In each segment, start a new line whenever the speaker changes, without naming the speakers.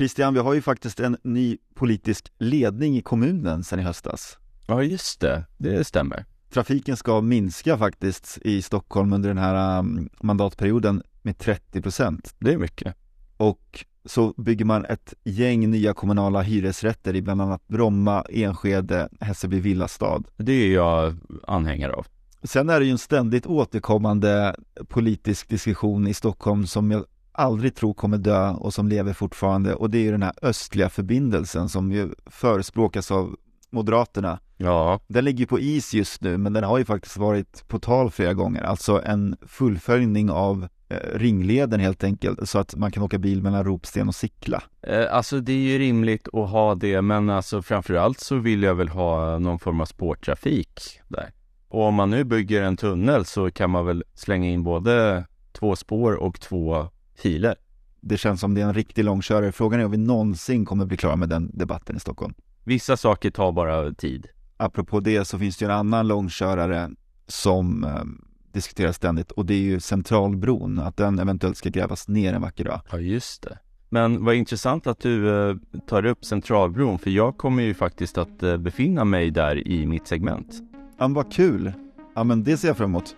Christian, vi har ju faktiskt en ny politisk ledning i kommunen sedan i höstas.
Ja, just det. Det stämmer.
Trafiken ska minska faktiskt i Stockholm under den här um, mandatperioden med 30 procent.
Det är mycket.
Och så bygger man ett gäng nya kommunala hyresrätter i bland annat Bromma, Enskede, Hässelby villastad.
Det är jag anhängare av.
Sen är det ju en ständigt återkommande politisk diskussion i Stockholm som jag aldrig tror kommer dö och som lever fortfarande och det är ju den här östliga förbindelsen som ju förespråkas av Moderaterna.
Ja.
Den ligger på is just nu men den har ju faktiskt varit på tal flera gånger, alltså en fullföljning av eh, ringleden helt enkelt så att man kan åka bil mellan Ropsten och Sickla.
Eh, alltså det är ju rimligt att ha det men alltså framförallt så vill jag väl ha någon form av spårtrafik där. Och om man nu bygger en tunnel så kan man väl slänga in både två spår och två filer.
Det känns som det är en riktig långkörare. Frågan är om vi någonsin kommer bli klara med den debatten i Stockholm.
Vissa saker tar bara tid.
Apropå det så finns det ju en annan långkörare som eh, diskuteras ständigt och det är ju Centralbron, att den eventuellt ska grävas ner en vacker dag.
Ja, just det. Men vad intressant att du eh, tar upp Centralbron för jag kommer ju faktiskt att eh, befinna mig där i mitt segment.
Ja, men vad kul! Ja, men det ser jag fram emot.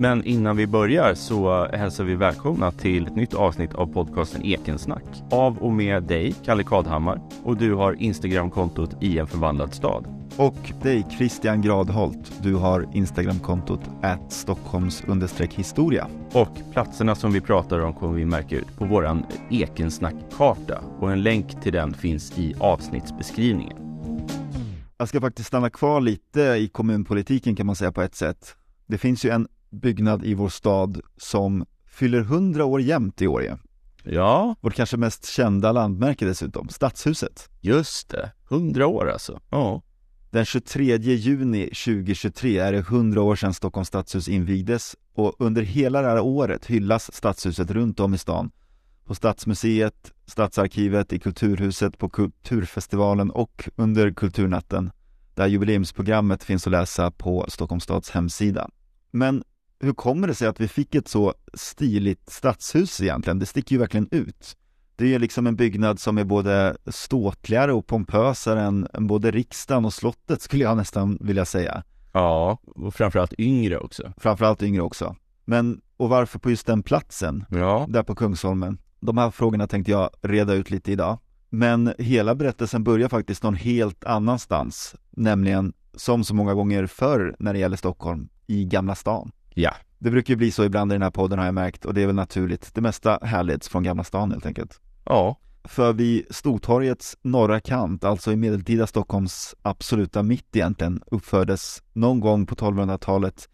Men innan vi börjar så hälsar vi välkomna till ett nytt avsnitt av podcasten Ekensnack. Av och med dig, Kalle Kadhammar. Och du har Instagramkontot i en förvandlad stad.
Och dig, Christian Gradholt. Du har Instagramkontot at Stockholms historia.
Och platserna som vi pratar om kommer vi märka ut på våran Ekensnack-karta. Och en länk till den finns i avsnittsbeskrivningen.
Jag ska faktiskt stanna kvar lite i kommunpolitiken kan man säga på ett sätt. Det finns ju en byggnad i vår stad som fyller 100 år jämt i år ja.
Ja.
Vårt kanske mest kända landmärke dessutom, Stadshuset.
Just det, 100 år alltså. Ja.
Den 23 juni 2023 är det 100 år sedan Stockholms stadshus invigdes och under hela det här året hyllas Stadshuset runt om i stan. På Stadsmuseet, Stadsarkivet, i Kulturhuset, på Kulturfestivalen och under Kulturnatten. Där jubileumsprogrammet finns att läsa på Stockholms stads hemsida. Men hur kommer det sig att vi fick ett så stiligt stadshus egentligen? Det sticker ju verkligen ut. Det är liksom en byggnad som är både ståtligare och pompösare än, än både riksdagen och slottet skulle jag nästan vilja säga.
Ja, och framförallt yngre också.
Framförallt yngre också. Men, och varför på just den platsen?
Ja.
Där på Kungsholmen. De här frågorna tänkte jag reda ut lite idag. Men hela berättelsen börjar faktiskt någon helt annanstans, nämligen som så många gånger förr när det gäller Stockholm, i Gamla stan.
Ja.
Det brukar ju bli så ibland i den här podden har jag märkt och det är väl naturligt. Det mesta härleds från Gamla stan helt enkelt.
Ja.
För vid Stortorgets norra kant, alltså i medeltida Stockholms absoluta mitt egentligen, uppfördes någon gång på 1200-talet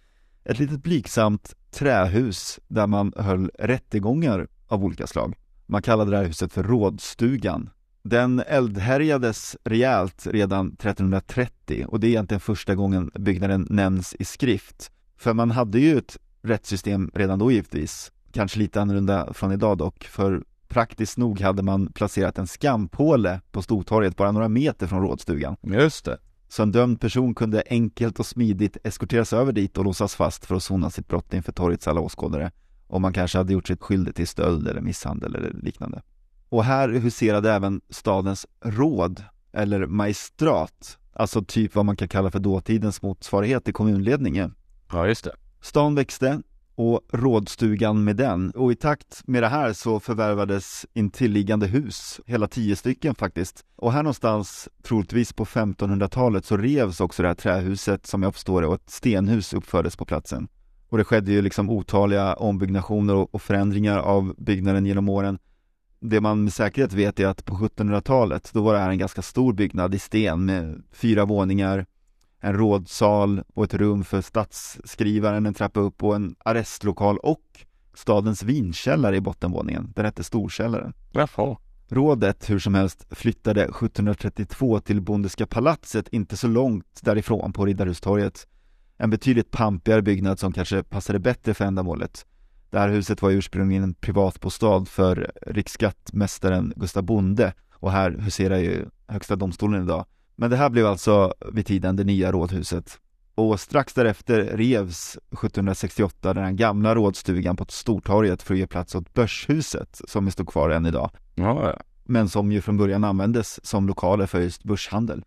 ett litet blygsamt trähus där man höll rättegångar av olika slag. Man kallade det här huset för Rådstugan. Den eldhärjades rejält redan 1330 och det är egentligen första gången byggnaden nämns i skrift. För man hade ju ett rättssystem redan då givetvis, kanske lite annorlunda från idag dock, för praktiskt nog hade man placerat en skampåle på Stortorget bara några meter från rådstugan.
Just det.
Så en dömd person kunde enkelt och smidigt eskorteras över dit och låsas fast för att sona sitt brott inför torgets alla åskådare. Om man kanske hade gjort sig skyldig till stöld eller misshandel eller liknande. Och här huserade även stadens råd, eller maestrat, alltså typ vad man kan kalla för dåtidens motsvarighet till kommunledningen.
Ja, just det.
Stan växte och rådstugan med den. Och i takt med det här så förvärvades intilliggande hus, hela tio stycken faktiskt. Och här någonstans, troligtvis på 1500-talet, så revs också det här trähuset som jag förstår det och ett stenhus uppfördes på platsen. Och det skedde ju liksom otaliga ombyggnationer och förändringar av byggnaden genom åren. Det man med säkerhet vet är att på 1700-talet, då var det här en ganska stor byggnad i sten med fyra våningar, en rådsal och ett rum för stadsskrivaren, en trappa upp och en arrestlokal och stadens vinkällare i bottenvåningen. Den hette Storkällaren.
Jaha.
Rådet, hur som helst, flyttade 1732 till Bondeska palatset inte så långt därifrån på Riddarhustorget. En betydligt pampigare byggnad som kanske passade bättre för ändamålet. Det här huset var ursprungligen en privatbostad för riksskattmästaren Gustav Bonde och här huserar ju Högsta domstolen idag. Men det här blev alltså vid tiden det nya rådhuset. Och strax därefter revs 1768 den gamla rådstugan på Stortorget för att ge plats åt Börshuset som står kvar än idag.
Ja, ja.
men som ju från början användes som lokaler för just börshandel.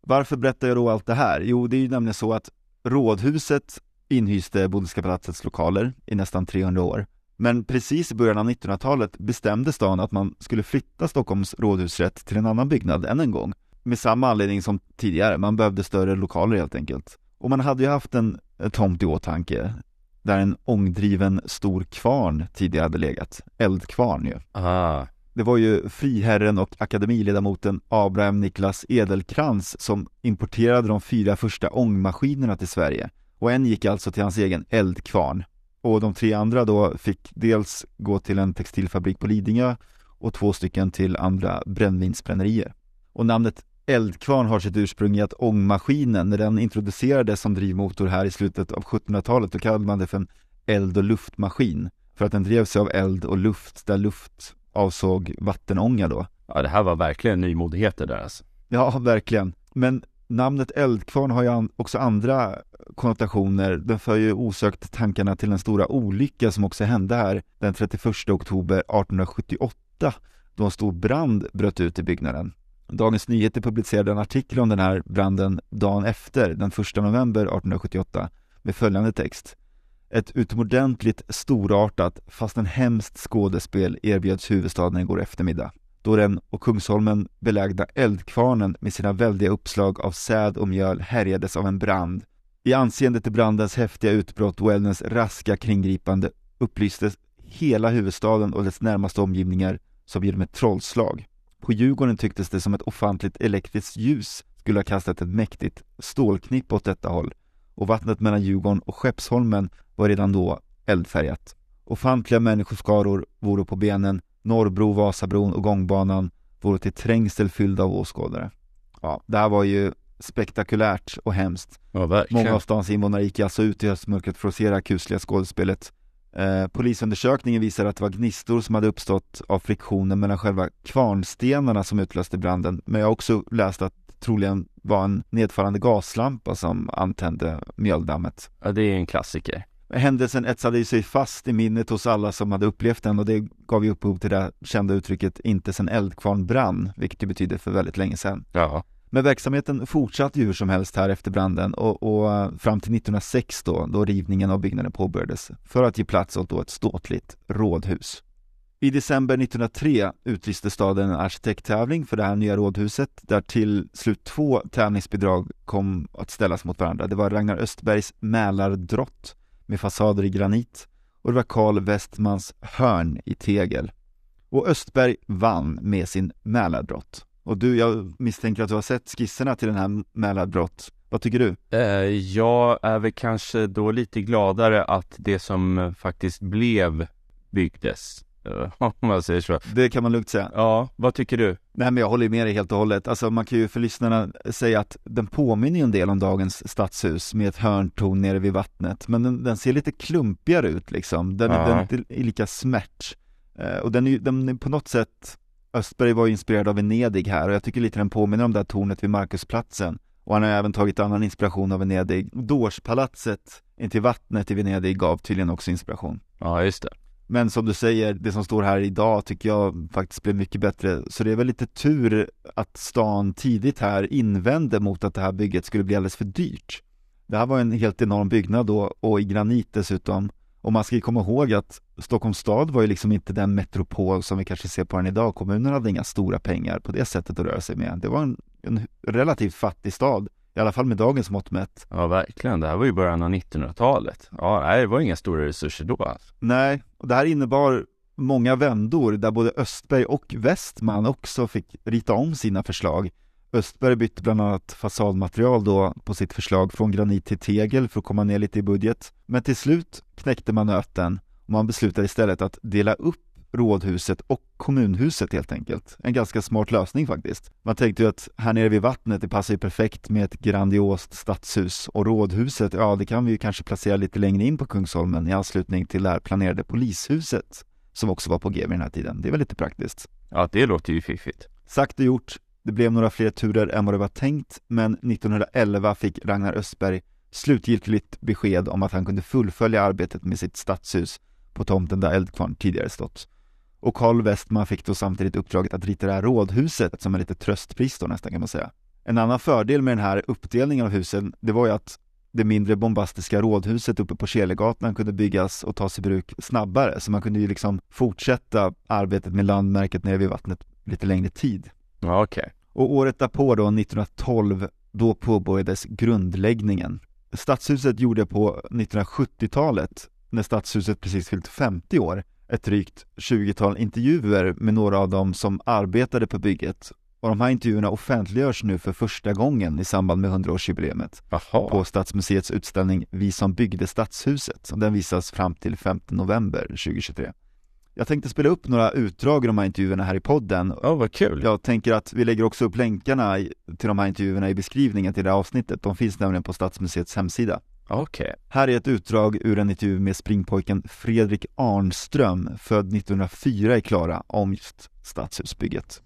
Varför berättar jag då allt det här? Jo, det är ju nämligen så att Rådhuset inhyste Bondiska palatsets lokaler i nästan 300 år. Men precis i början av 1900-talet bestämde stan att man skulle flytta Stockholms rådhusrätt till en annan byggnad än en gång. Med samma anledning som tidigare, man behövde större lokaler helt enkelt. Och man hade ju haft en tomt i åtanke, där en ångdriven stor kvarn tidigare hade legat. Eldkvarn ju.
Ah.
Det var ju friherren och akademiledamoten Abraham Niklas Edelkrans som importerade de fyra första ångmaskinerna till Sverige. Och en gick alltså till hans egen eldkvarn. Och de tre andra då fick dels gå till en textilfabrik på Lidingö och två stycken till andra brännvinsbrännerier. Och namnet eldkvarn har sitt ursprung i att ångmaskinen, när den introducerades som drivmotor här i slutet av 1700-talet, då kallade man det för en eld och luftmaskin. För att den drevs av eld och luft, där luft avsåg vattenånga då.
Ja, det här var verkligen nymodigheter där alltså.
Ja, verkligen. Men namnet eldkvarn har ju också andra konnotationer. Den för ju osökt tankarna till den stora olycka som också hände här den 31 oktober 1878 då en stor brand bröt ut i byggnaden. Dagens Nyheter publicerade en artikel om den här branden dagen efter, den 1 november 1878, med följande text. Ett utomordentligt storartat, fast en hemskt skådespel erbjöds huvudstaden igår eftermiddag, då den och Kungsholmen belägna eldkvarnen med sina väldiga uppslag av säd och mjöl härjades av en brand. I anseende till brandens häftiga utbrott och eldens raska kringgripande upplystes hela huvudstaden och dess närmaste omgivningar som genom ett trollslag. På Djurgården tycktes det som ett ofantligt elektriskt ljus skulle ha kastat ett mäktigt stålknipp åt detta håll och vattnet mellan Djurgården och Skeppsholmen var redan då eldfärgat. Ofantliga människoskaror vore på benen, Norrbro, Vasabron och gångbanan vore till trängsel fyllda av åskådare. Ja, det här var ju spektakulärt och hemskt.
Ja,
Många av stans invånare gick alltså ut i höstmörkret för att se det här kusliga skådespelet. Eh, polisundersökningen visar att det var gnistor som hade uppstått av friktionen mellan själva kvarnstenarna som utlöste branden. Men jag har också läst att troligen var en nedfallande gaslampa som antände mjöldammet.
Ja, det är en klassiker.
Händelsen etsade sig fast i minnet hos alla som hade upplevt den och det gav ju upphov till det kända uttrycket inte sen eldkvarn brann, vilket ju betyder för väldigt länge sedan.
Ja.
Men verksamheten fortsatte ju hur som helst här efter branden och, och fram till 1906 då, då rivningen av byggnaden påbörjades för att ge plats åt då ett ståtligt rådhus. I december 1903 utlyste staden en arkitekttävling för det här nya rådhuset där till slut två tävlingsbidrag kom att ställas mot varandra. Det var Ragnar Östbergs Mälardrott med fasader i granit och det var Carl Westmans Hörn i tegel. Och Östberg vann med sin Mälardrott. Och du, jag misstänker att du har sett skisserna till den här Mälarbrott. Vad tycker du?
Eh, jag är väl kanske då lite gladare att det som faktiskt blev byggdes. eh, Om man säger så.
Det kan man lugnt säga.
Ja, vad tycker du?
Nej men jag håller med dig helt och hållet. Alltså man kan ju för lyssnarna säga att den påminner ju en del om dagens stadshus med ett hörntorn nere vid vattnet. Men den, den ser lite klumpigare ut liksom. Den,
Ja.
den är inte lika smärt. Eh, och den är den är på något sätt Östberg var inspirerad av Venedig här och jag tycker lite den påminner om det här tornet vid Markusplatsen. Och han har även tagit annan inspiration av Venedig. Dorspalatset intill vattnet i Venedig gav tydligen också inspiration.
Ja, just det.
Men som du säger, det som står här idag tycker jag faktiskt blev mycket bättre. Så det är väl lite tur att stan tidigt här invände mot att det här bygget skulle bli alldeles för dyrt. Det här var en helt enorm byggnad då och i granit dessutom. Och man ska ju komma ihåg att Stockholms stad var ju liksom inte den metropol som vi kanske ser på den idag. Kommunen hade inga stora pengar på det sättet att röra sig med. Det var en, en relativt fattig stad, i alla fall med dagens mått mätt.
Ja, verkligen. Det här var ju början av 1900-talet. Ja, nej, det var inga stora resurser då. alltså.
Nej, och det här innebar många vändor där både Östberg och Westman också fick rita om sina förslag. Östberg bytte bland annat fasadmaterial då på sitt förslag från granit till tegel för att komma ner lite i budget. Men till slut knäckte man nöten och man beslutade istället att dela upp rådhuset och kommunhuset helt enkelt. En ganska smart lösning faktiskt. Man tänkte ju att här nere vid vattnet, det passar ju perfekt med ett grandiost stadshus och rådhuset, ja det kan vi ju kanske placera lite längre in på Kungsholmen i anslutning till det här planerade polishuset som också var på G vid den här tiden. Det är väl lite praktiskt.
Ja, det låter ju fiffigt.
Sagt och gjort, det blev några fler turer än vad det var tänkt, men 1911 fick Ragnar Östberg slutgiltigt besked om att han kunde fullfölja arbetet med sitt stadshus på tomten där Eldkvarn tidigare stått. Och Carl Westman fick då samtidigt uppdraget att rita det här rådhuset som är lite tröstpris då nästan kan man säga. En annan fördel med den här uppdelningen av husen, det var ju att det mindre bombastiska rådhuset uppe på Kelegatan kunde byggas och tas i bruk snabbare, så man kunde ju liksom fortsätta arbetet med landmärket nere vid vattnet lite längre tid.
Ja, okej. Okay.
Och året därpå då, 1912, då påbörjades grundläggningen. Stadshuset gjorde på 1970-talet, när Stadshuset precis fyllt 50 år, ett drygt 20-tal intervjuer med några av dem som arbetade på bygget och de här intervjuerna offentliggörs nu för första gången i samband med 100-årsjubileet på Stadsmuseets utställning Vi som byggde Stadshuset. Den visas fram till 5 november 2023. Jag tänkte spela upp några utdrag ur de här intervjuerna här i podden.
Ja, oh, vad kul!
Jag tänker att vi lägger också upp länkarna till de här intervjuerna i beskrivningen till det här avsnittet. De finns nämligen på Stadsmuseets hemsida.
Okej. Okay.
Här är ett utdrag ur en intervju med springpojken Fredrik Arnström, född 1904 i Klara, om just stadshusbygget.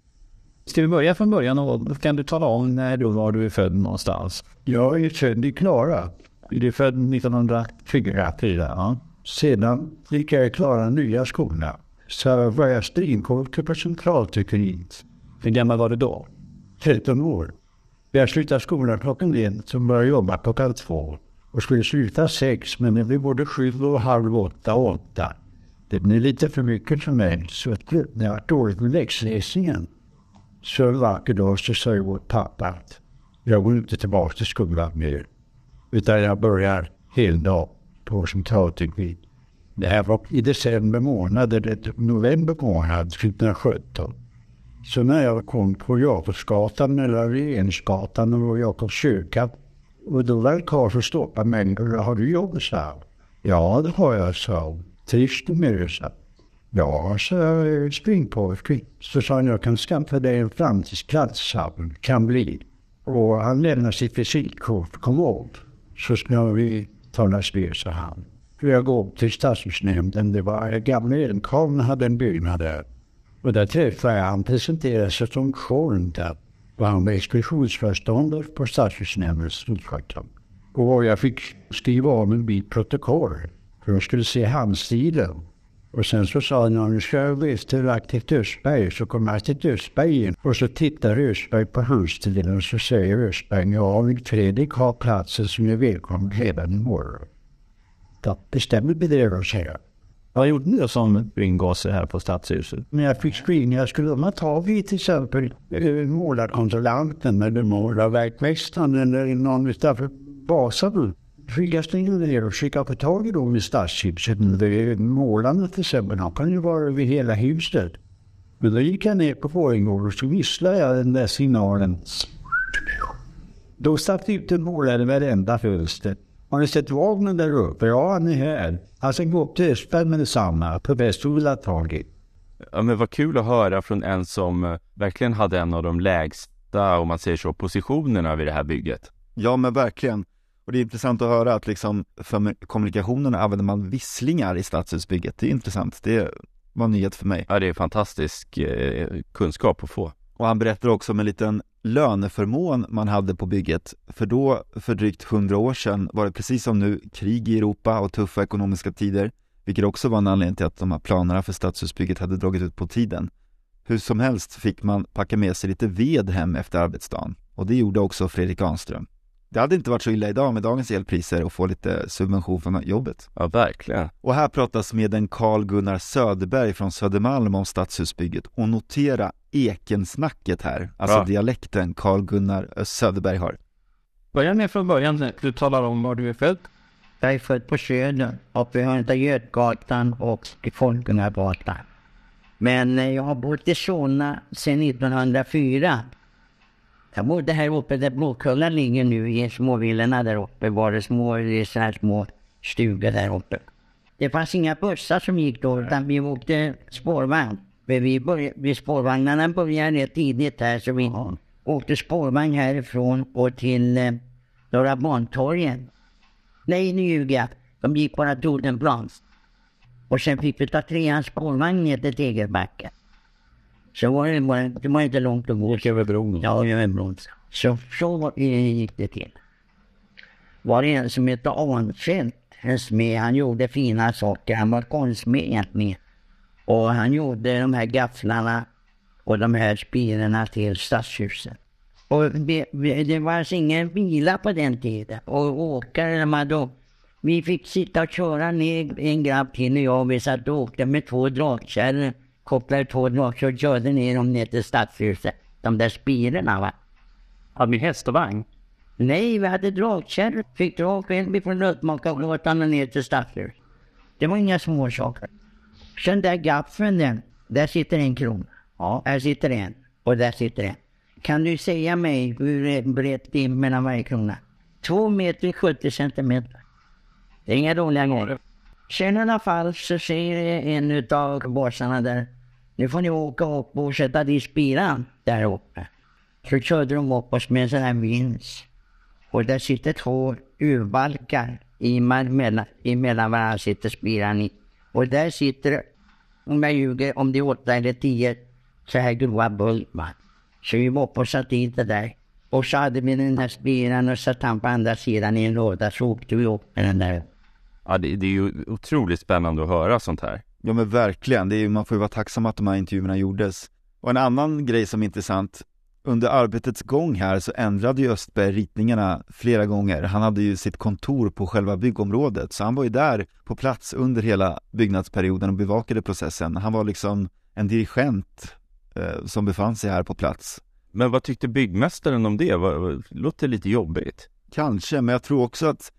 Ska vi börja från början och kan du tala om när du var du är född någonstans?
Jag är född i Klara.
Du är född 1904? Ja.
Sedan gick jag Klara nya skola. Så var jag stringkåke på centralteknik.
Hur gammal var du då?
13 år. Jag slutade skolan klockan ett och började jobba klockan två. Och skulle sluta sex men det blev både sju och halv åtta och åtta. Det blev lite för mycket för mig så jag var dåligt med läxläsningen. Så en vacker dag så säger vår pappa att jag går inte tillbaka till skolan mer. Utan jag börjar heldag på centralteknik. Det här var i december månad, eller november månad 2017. Så när jag kom på Jakobsgatan mellan Regeringsgatan och Jakobs kyrka. Och då var det karl som mig. Har du jobb, sa Ja, det har jag, sa Trivs du med det, sa Ja, så jag springpojke. Så sa han, jag kan skaffa dig en framtidsplats, kan bli. Och han lämnade sitt visitkort, kom upp. Så ska vi talas sa han. Jag går till stadshusnämnden, det var gamla Elmkarlen hade en byggnad där. Och där träffade jag, han presenterade sig som Sköld där. Var han var expeditionsföreståndare på stadshusnämndens storkvartal. Och jag fick skriva om en bit protokoll. För de skulle se handstilen. Och sen så sa han, nu ska jag efter aktivt Östberg. Så kommer aktivt Östberg in. Och så tittar Östberg på handstilen och så säger Östberg, ja, vill Fredrik ha platsen som är välkommen redan imorgon. Då bestämmer vi det säger jag.
Vad gjorde ni som bygggosse här på Stadshuset?
När jag fick screeningar skulle man ta vid till exempel eh, målarkontrollanten eller målarverkmästaren eller någon utanför basen. Fick jag springa ner och försöka få tag i dem i stadshuset. Målarna till exempel, han kan ju vara över hela huset. Men då gick jag ner på våningen och så visslade jag den där signalen. Då satt ut en målare varenda fönster. Har ni sett vagnen där uppe? Ja, han är här. Han ska gå upp till Östberg med detsamma. På Västro vill ha tagit.
Ja, men vad kul att höra från en som eh, verkligen hade en av de lägsta, om man säger så, positionerna vid det här bygget.
Ja, men verkligen. Och det är intressant att höra att liksom för kommunikationerna använder man visslingar i stadshusbygget. Det är intressant. Det var en nyhet för mig.
Ja, det är fantastisk eh, kunskap att få.
Och han berättar också om en liten löneförmån man hade på bygget. För då, för drygt hundra år sedan, var det precis som nu krig i Europa och tuffa ekonomiska tider, vilket också var en anledning till att de här planerna för stadshusbygget hade dragit ut på tiden. Hur som helst fick man packa med sig lite ved hem efter arbetsdagen och det gjorde också Fredrik Anström. Det hade inte varit så illa idag med dagens elpriser och få lite subvention från jobbet.
Ja, verkligen.
Och här pratas med en Carl Gunnar Söderberg från Södermalm om stadshusbygget. Och notera ekensnacket här, alltså Bra. dialekten Carl Gunnar Söderberg har.
Börja med från början, du talar om var du är född.
Jag är född på Söder, uppe vid Götgatan och Folkungagatan. Men eh, jag har bott i Solna sedan 1904. Jag bodde här uppe där Blåkullan ligger nu i småvillorna där uppe. Var det små, det så här små stugor där uppe. Det fanns inga bussar som gick då utan vi åkte spårvagn. Men vi började, spårvagnarna började rätt tidigt här så vi åkte spårvagn härifrån och till eh, Norra Bantorgen. Nej, nu ljuger jag. De gick bara Totenplan. Och sen fick vi ta treans spårvagn ner till Tegelbacka. Så var det, bara, det var inte långt att gå.
Gick över bron?
Ja, över bron. Så, så gick det till. Var det en som hette Arnfeldt, en smed. Han gjorde fina saker. Han var konstsmed egentligen. Och han gjorde de här gafflarna och de här spirorna till stadshuset. Och vi, vi, det var alltså ingen bilar på den tiden. Och åkare, de hade, vi fick sitta och köra ner en grabb till och jag. Vi satt och åkte med två dragkärror. Kopplade två dragkärror och körde ner dem ner till stadshuset. De där spirorna va.
Hade ni häst och vagn?
Nej, vi hade dragkärror. Fick dra själv från Lötmakargatan och ner till stadshuset. Det var inga små saker. Sen där gaffeln den, där sitter en krona. Ja, här sitter en. Och där sitter en. Kan du säga mig hur brett det är mellan varje krona? Två meter 70 centimeter. Det är inga dåliga grejer. Sen i alla fall så säger en utav bossarna där. Nu får ni åka upp och sätta dit spiran där uppe. Så körde de upp oss med en sån här vins. Och där sitter två urbalkar i mellan, emellan varandra sitter spiran i. Och där sitter, om jag ljuger, om det är åtta eller tio så här grova bultman. Så vi var uppe och satte dit det där. Och så hade vi den här spiran och satte han på andra sidan i en låda så åkte vi upp med den där.
Ja, det, det är ju otroligt spännande att höra sånt här.
Ja men verkligen, det är, man får ju vara tacksam att de här intervjuerna gjordes. Och en annan grej som är intressant, under arbetets gång här så ändrade ju Östberg ritningarna flera gånger. Han hade ju sitt kontor på själva byggområdet, så han var ju där på plats under hela byggnadsperioden och bevakade processen. Han var liksom en dirigent eh, som befann sig här på plats.
Men vad tyckte byggmästaren om det? Det låter lite jobbigt.
Kanske, men jag tror också att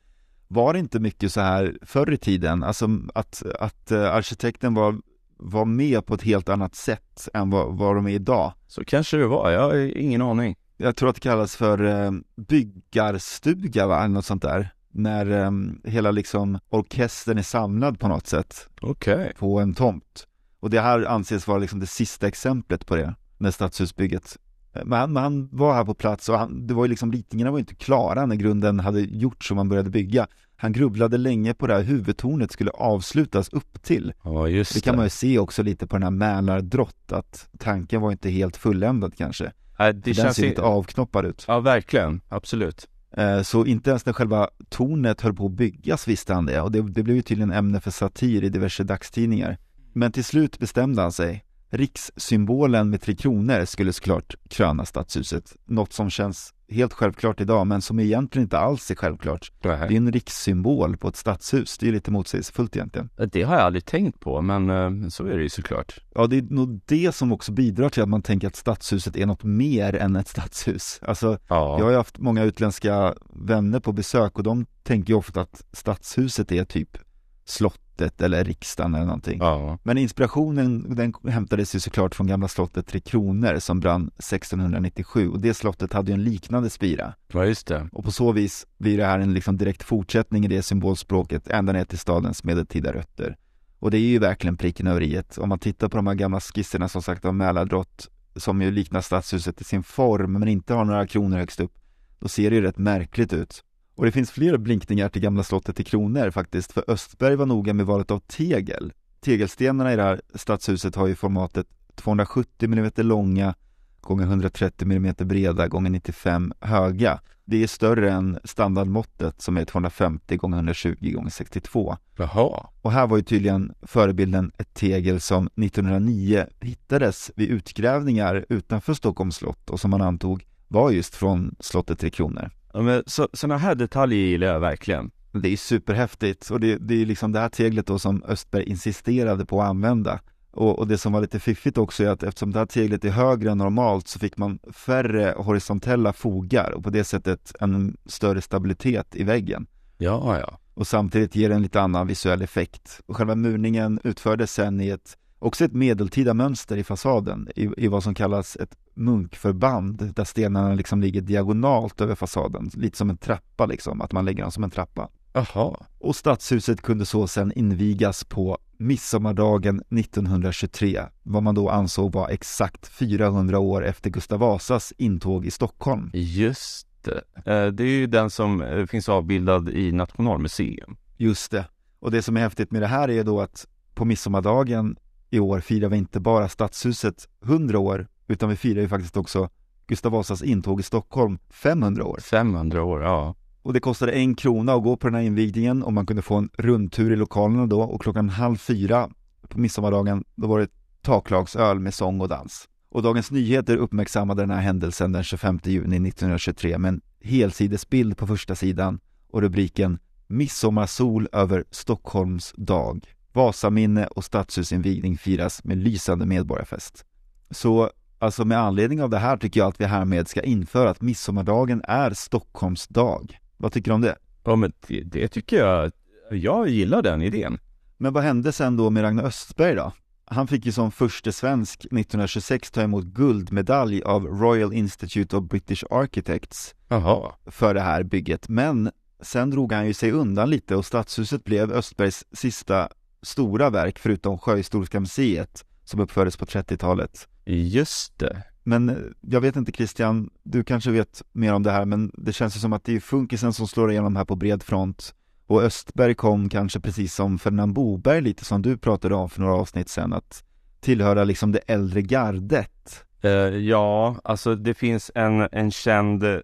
var det inte mycket så här förr i tiden, alltså att, att eh, arkitekten var, var med på ett helt annat sätt än vad, vad de är idag.
Så kanske det var, jag har ingen aning.
Jag tror att det kallas för eh, byggarstuga, va? något sånt där. När eh, hela liksom orkestern är samlad på något sätt.
Okay.
På en tomt. Och det här anses vara liksom det sista exemplet på det, när stadshusbygget men han, var här på plats och han, det var ju liksom, ritningarna var inte klara när grunden hade gjorts och man började bygga. Han grubblade länge på det här huvudtornet skulle avslutas upp till.
Ja, just
det. kan man ju se också lite på den här Mälardrott, att tanken var inte helt fulländad kanske.
Äh, det
känns den ser lite avknoppad ut.
Ja, verkligen. Absolut.
Eh, så inte ens när själva tornet höll på att byggas visste han det och det, det blev ju tydligen ämne för satir i diverse dagstidningar. Men till slut bestämde han sig. Rikssymbolen med Tre Kronor skulle såklart kröna stadshuset. Något som känns helt självklart idag, men som egentligen inte alls är självklart. Det är en rikssymbol på ett stadshus. Det är lite motsägelsefullt egentligen.
Det har jag aldrig tänkt på, men eh, så är det ju såklart.
Ja, det är nog det som också bidrar till att man tänker att stadshuset är något mer än ett stadshus. Alltså, ja. jag har ju haft många utländska vänner på besök och de tänker ju ofta att stadshuset är typ slott slottet eller riksdagen eller någonting.
Ja.
Men inspirationen den hämtades ju såklart från gamla slottet Tre Kronor som brann 1697 och det slottet hade ju en liknande spira.
Ja, just det.
Och på så vis blir det här en liksom direkt fortsättning i det symbolspråket ända ner till stadens medeltida rötter. Och det är ju verkligen pricken över i Om man tittar på de här gamla skisserna som sagt av Mälardrott som ju liknar stadshuset i sin form men inte har några kronor högst upp, då ser det ju rätt märkligt ut. Och det finns fler blinkningar till gamla slottet i kronor faktiskt, för Östberg var noga med valet av tegel. Tegelstenarna i det här stadshuset har ju formatet 270 mm långa gånger 130 mm breda gånger 95 höga. Det är större än standardmåttet som är 250 gånger 120 gånger 62.
Jaha.
Och här var ju tydligen förebilden ett tegel som 1909 hittades vid utgrävningar utanför Stockholms slott och som man antog var just från slottet Tre Kronor.
Ja, men så, sådana här detaljer gillar jag verkligen.
Det är superhäftigt och det, det är liksom det här teglet då som Östberg insisterade på att använda. Och, och, det som var lite fiffigt också är att eftersom det här teglet är högre än normalt så fick man färre horisontella fogar och på det sättet en större stabilitet i väggen.
Ja, ja.
Och samtidigt ger det en lite annan visuell effekt. Och själva murningen utfördes sen i ett Också ett medeltida mönster i fasaden, i, i vad som kallas ett munkförband, där stenarna liksom ligger diagonalt över fasaden, lite som en trappa liksom, att man lägger dem som en trappa.
Aha.
Och stadshuset kunde så sen invigas på midsommardagen 1923, vad man då ansåg var exakt 400 år efter Gustav Vasas intåg i Stockholm.
Just det. Eh, det är ju den som eh, finns avbildad i Nationalmuseum.
Just det. Och det som är häftigt med det här är då att på midsommardagen i år firar vi inte bara Stadshuset 100 år, utan vi firar ju faktiskt också Gustav Vasas intåg i Stockholm 500 år.
500 år, ja.
Och det kostade en krona att gå på den här invigningen och man kunde få en rundtur i lokalerna då och klockan halv fyra på midsommardagen, då var det taklagsöl med sång och dans. Och Dagens Nyheter uppmärksammade den här händelsen den 25 juni 1923 med en helsidesbild på första sidan och rubriken Midsommarsol över Stockholms dag. Vasaminne och stadshusinvigning firas med lysande medborgarfest. Så alltså med anledning av det här tycker jag att vi härmed ska införa att midsommardagen är Stockholms dag. Vad tycker du om det?
Ja men det, det tycker jag, jag gillar den idén.
Men vad hände sen då med Ragnar Östberg då? Han fick ju som förste svensk 1926 ta emot guldmedalj av Royal Institute of British Architects
Jaha.
för det här bygget. Men sen drog han ju sig undan lite och Stadshuset blev Östbergs sista stora verk förutom Sjöhistoriska museet som uppfördes på 30-talet.
Just det.
Men eh, jag vet inte Christian, du kanske vet mer om det här men det känns ju som att det är funkisen som slår igenom här på bred front och Östberg kom kanske precis som Ferdinand Boberg lite som du pratade om för några avsnitt sedan att tillhöra liksom det äldre gardet.
Eh, ja, alltså det finns en, en känd eh,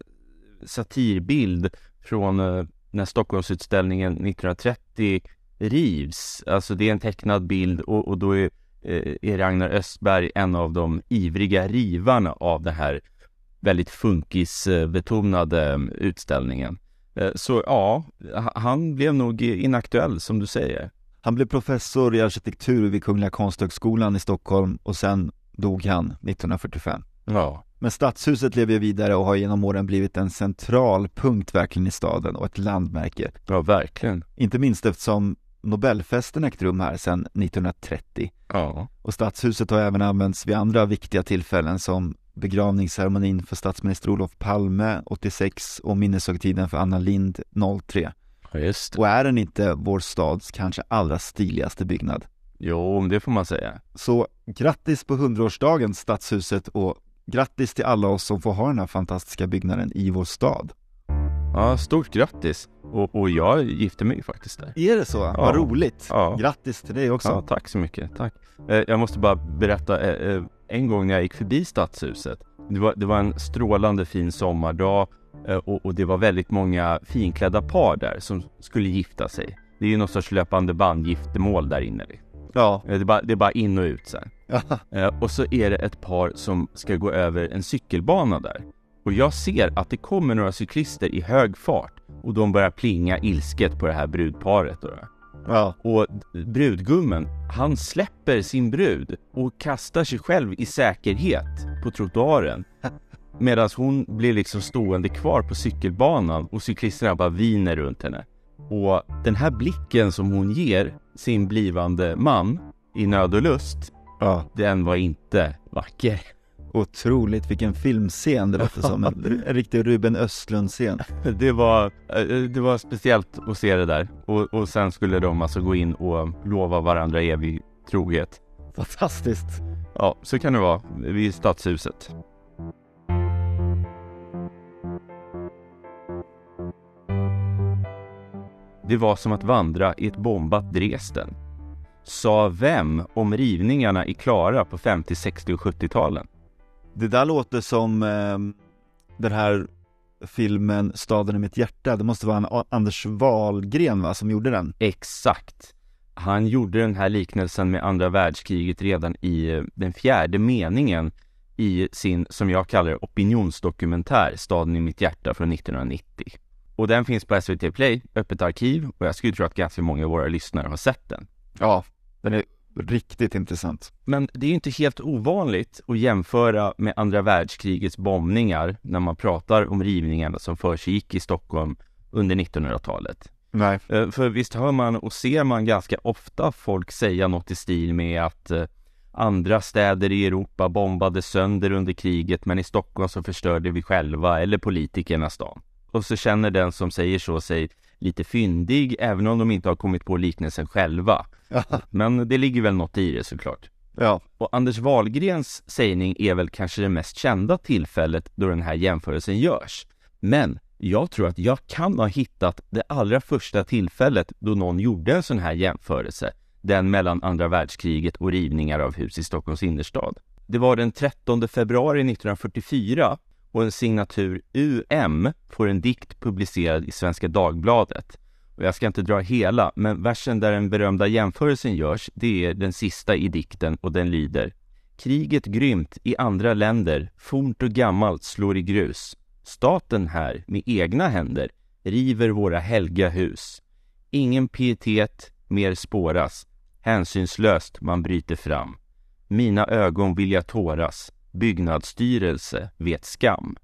satirbild från uh, när Stockholmsutställningen 1930 rivs. Alltså det är en tecknad bild och, och då är, uh, är Ragnar Östberg en av de ivriga rivarna av den här väldigt funkisbetonade utställningen. Så ja, han blev nog inaktuell som du säger.
Han blev professor i arkitektur vid Kungliga Konsthögskolan i Stockholm och sen dog han 1945.
Ja.
Men stadshuset lever vidare och har genom åren blivit en central punkt verkligen i staden och ett landmärke.
Ja, verkligen.
Inte minst eftersom Nobelfesten ägt rum här sedan 1930.
Ja.
Och stadshuset har även använts vid andra viktiga tillfällen som begravningsceremonin för statsminister Olof Palme 86 och minneshögtiden för Anna Lind 03.
Ja, just det.
Och är den inte vår stads kanske allra stiligaste byggnad?
Jo, det får man säga.
Så grattis på 100-årsdagen Stadshuset och grattis till alla oss som får ha den här fantastiska byggnaden i vår stad.
Ja, stort grattis! Och, och jag gifte mig faktiskt där.
Är det så? Ja. Vad roligt!
Ja.
Grattis till dig också!
Ja, tack så mycket, tack. Eh, jag måste bara berätta, eh, eh, en gång när jag gick förbi Stadshuset, det var, det var en strålande fin sommardag och, och, det var väldigt många finklädda par där som skulle gifta sig. Det är ju någon sorts löpande bandgiftermål där inne.
Ja.
Det är bara, det är bara in och ut så
ja.
Och så är det ett par som ska gå över en cykelbana där. Och jag ser att det kommer några cyklister i hög fart och de börjar plinga ilsket på det här brudparet. Då.
Ja.
Och brudgummen, han släpper sin brud och kastar sig själv i säkerhet på trottoaren. Medan hon blir liksom stående kvar på cykelbanan och cyklisterna bara viner runt henne. Och den här blicken som hon ger sin blivande man i nöd och lust,
ja.
den var inte vacker.
Otroligt vilken filmscen det låter som. En, en riktig Ruben Östlund-scen.
Det var, det var speciellt att se det där. Och, och sen skulle de alltså gå in och lova varandra evig trohet.
Fantastiskt!
Ja, så kan det vara vid Stadshuset. Det var som att vandra i ett bombat Dresden. Sa vem om rivningarna i Klara på 50, 60 och 70-talen?
Det där låter som eh, den här filmen Staden i mitt hjärta. Det måste vara en Anders Wahlgren va, som gjorde den?
Exakt. Han gjorde den här liknelsen med andra världskriget redan i eh, den fjärde meningen i sin, som jag kallar det, opinionsdokumentär Staden i mitt hjärta från 1990. Och den finns på SVT Play, öppet arkiv och jag skulle tro att ganska många av våra lyssnare har sett den.
Ja, den är riktigt intressant.
Men det är ju inte helt ovanligt att jämföra med andra världskrigets bombningar när man pratar om rivningarna som försiggick i Stockholm under 1900-talet.
Nej.
För visst hör man och ser man ganska ofta folk säga något i stil med att andra städer i Europa bombade sönder under kriget men i Stockholm så förstörde vi själva eller politikerna stan. Och så känner den som säger så sig lite fyndig även om de inte har kommit på liknelsen själva. Men det ligger väl något i det såklart.
Ja.
Och Anders Wahlgrens sägning är väl kanske det mest kända tillfället då den här jämförelsen görs. Men jag tror att jag kan ha hittat det allra första tillfället då någon gjorde en sån här jämförelse. Den mellan andra världskriget och rivningar av hus i Stockholms innerstad. Det var den 13 februari 1944 och en signatur UM får en dikt publicerad i Svenska Dagbladet. Och jag ska inte dra hela, men versen där den berömda jämförelsen görs, det är den sista i dikten och den lyder Kriget grymt i andra länder, fornt och gammalt slår i grus. Staten här, med egna händer, river våra helga hus. Ingen pietet mer spåras, hänsynslöst man bryter fram. Mina ögon vill jag tåras, byggnadsstyrelse vet skam.